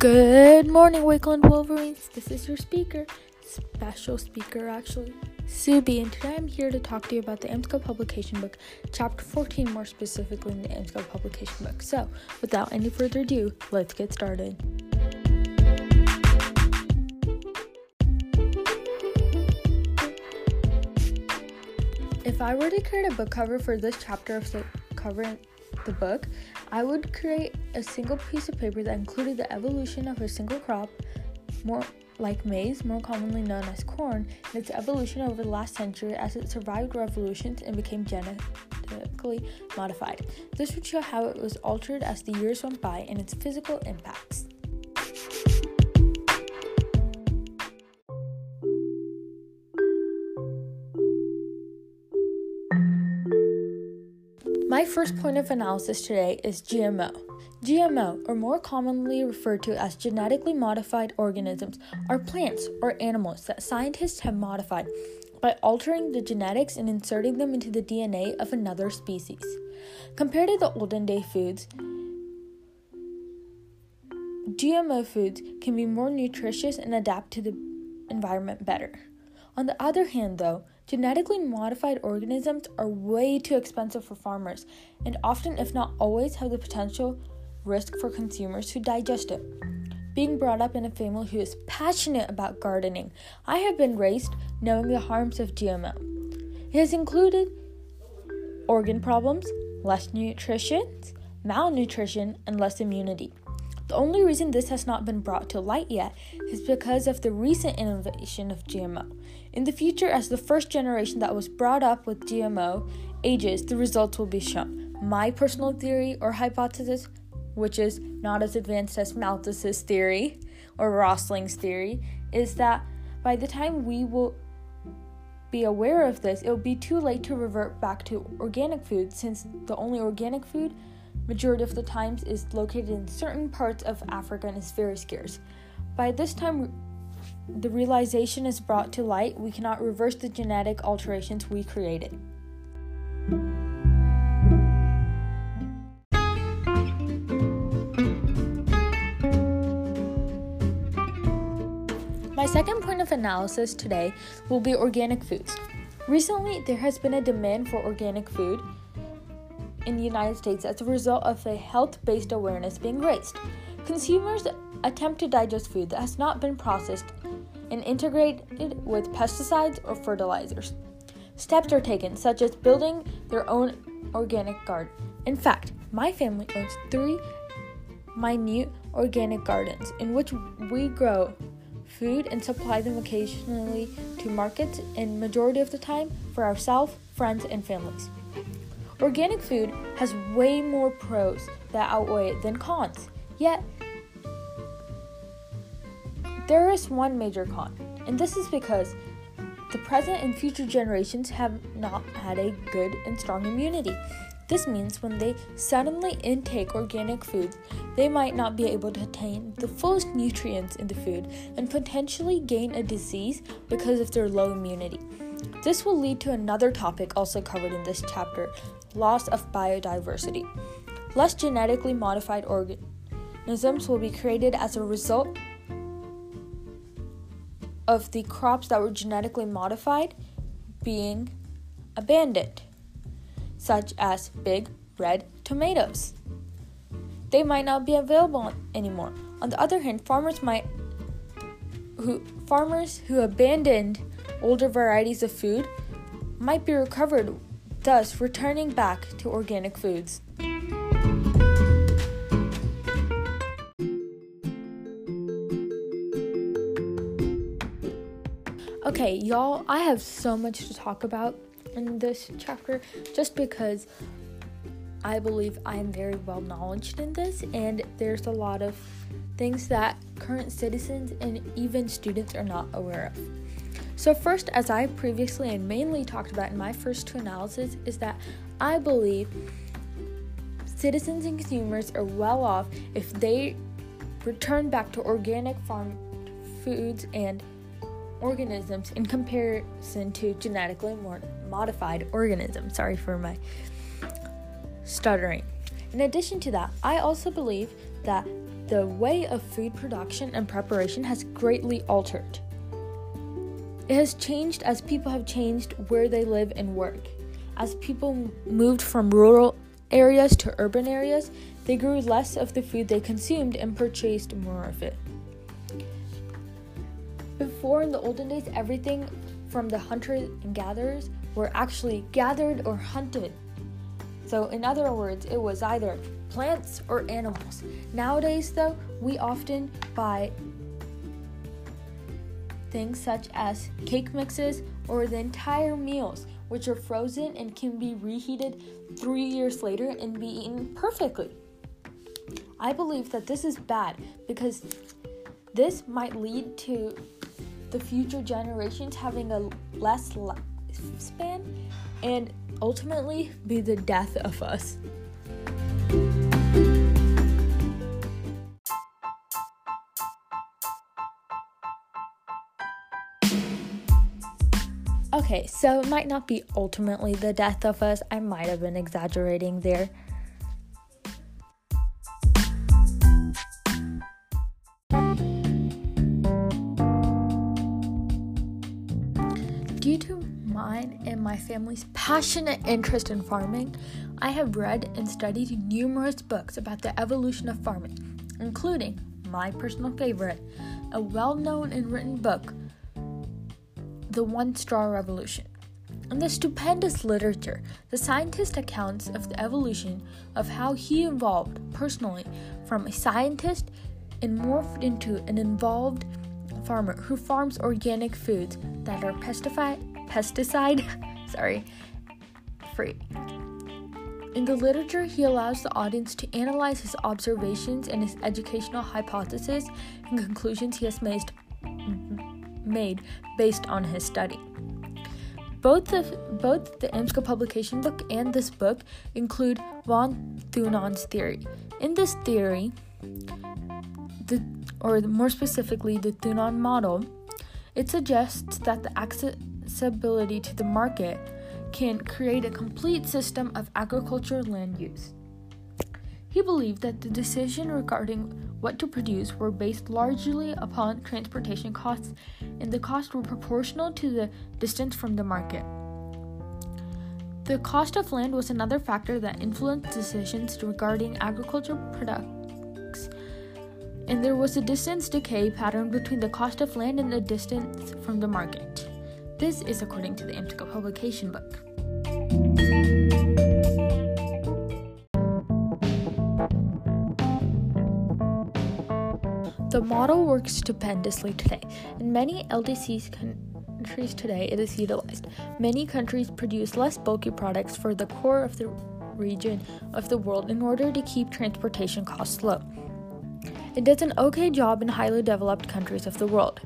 Good morning, Wakeland Wolverines. This is your speaker, special speaker actually, Subi, and today I'm here to talk to you about the AMSCO publication book, chapter 14, more specifically in the AMSCO publication book. So, without any further ado, let's get started. If I were to create a book cover for this chapter of the cover the book, I would create a single piece of paper that included the evolution of a single crop, more like maize, more commonly known as corn, and its evolution over the last century as it survived revolutions and became genetically modified. This would show how it was altered as the years went by and its physical impacts. My first point of analysis today is GMO. GMO, or more commonly referred to as genetically modified organisms, are plants or animals that scientists have modified by altering the genetics and inserting them into the DNA of another species. Compared to the olden day foods, GMO foods can be more nutritious and adapt to the environment better. On the other hand, though, genetically modified organisms are way too expensive for farmers and often, if not always, have the potential risk for consumers who digest it. Being brought up in a family who is passionate about gardening, I have been raised knowing the harms of GMO. It has included organ problems, less nutrition, malnutrition, and less immunity. The only reason this has not been brought to light yet is because of the recent innovation of GMO. In the future, as the first generation that was brought up with GMO ages, the results will be shown. My personal theory or hypothesis, which is not as advanced as Malthus's theory or Rosling's theory, is that by the time we will be aware of this, it will be too late to revert back to organic food since the only organic food majority of the times is located in certain parts of Africa and is very scarce. By this time the realization is brought to light, we cannot reverse the genetic alterations we created. My second point of analysis today will be organic foods. Recently, there has been a demand for organic food in the United States as a result of a health based awareness being raised. Consumers attempt to digest food that has not been processed and integrated with pesticides or fertilizers. Steps are taken, such as building their own organic garden. In fact, my family owns three minute organic gardens in which we grow food and supply them occasionally to markets and majority of the time for ourselves, friends, and families. Organic food has way more pros that outweigh it than cons. Yet, there is one major con, and this is because the present and future generations have not had a good and strong immunity. This means when they suddenly intake organic foods, they might not be able to attain the fullest nutrients in the food and potentially gain a disease because of their low immunity. This will lead to another topic also covered in this chapter loss of biodiversity. Less genetically modified organisms will be created as a result of the crops that were genetically modified being abandoned, such as big red tomatoes. They might not be available anymore. On the other hand, farmers might who farmers who abandoned older varieties of food might be recovered, thus returning back to organic foods. Okay, y'all, I have so much to talk about in this chapter just because I believe I am very well knowledged in this, and there's a lot of things that current citizens and even students are not aware of. So, first, as I previously and mainly talked about in my first two analyses, is that I believe citizens and consumers are well off if they return back to organic farm foods and organisms in comparison to genetically modified organisms. Sorry for my stuttering. In addition to that, I also believe that the way of food production and preparation has greatly altered. It has changed as people have changed where they live and work. As people moved from rural areas to urban areas, they grew less of the food they consumed and purchased more of it. Before, in the olden days, everything from the hunters and gatherers were actually gathered or hunted. So, in other words, it was either plants or animals. Nowadays, though, we often buy things such as cake mixes or the entire meals, which are frozen and can be reheated three years later and be eaten perfectly. I believe that this is bad because this might lead to the future generations having a less lifespan and ultimately be the death of us. Okay, so it might not be ultimately the death of us. I might have been exaggerating there. Due to mine and my family's passionate interest in farming, I have read and studied numerous books about the evolution of farming, including my personal favorite, a well known and written book, The One Straw Revolution. In the stupendous literature, the scientist accounts of the evolution of how he evolved personally from a scientist and morphed into an involved farmer who farms organic foods that are pesticide pesticide sorry free. In the literature, he allows the audience to analyze his observations and his educational hypotheses and conclusions he has made, made based on his study. Both the, both the publication book and this book include von Thünen's theory. In this theory, the, or more specifically, the Thünen model, it suggests that the accessibility to the market can create a complete system of agricultural land use. He believed that the decision regarding what to produce were based largely upon transportation costs, and the costs were proportional to the distance from the market. The cost of land was another factor that influenced decisions regarding agricultural products, and there was a distance decay pattern between the cost of land and the distance from the market. This is according to the AMSCO publication book. The model works stupendously today. In many LDCs countries today, it is utilized. Many countries produce less bulky products for the core of the region of the world in order to keep transportation costs low. It does an okay job in highly developed countries of the world.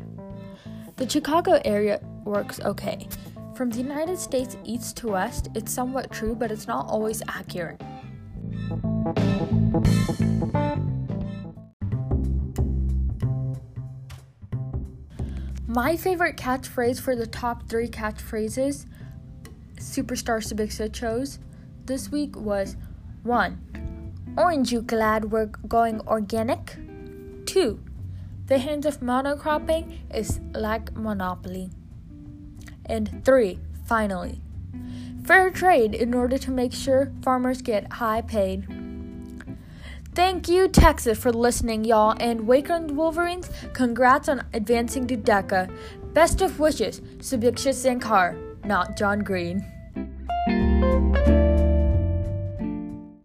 The Chicago area works okay. From the United States east to west, it's somewhat true, but it's not always accurate. My favorite catchphrase for the top three catchphrases Superstar Subiksha chose this week was 1. Orange you glad we're going organic? 2. The hands of monocropping is like monopoly. And 3. Finally, fair trade in order to make sure farmers get high paid. Thank you, Texas, for listening, y'all. And Wakeland Wolverines, congrats on advancing to DECA. Best of wishes, Subiksha Sankar, not John Green.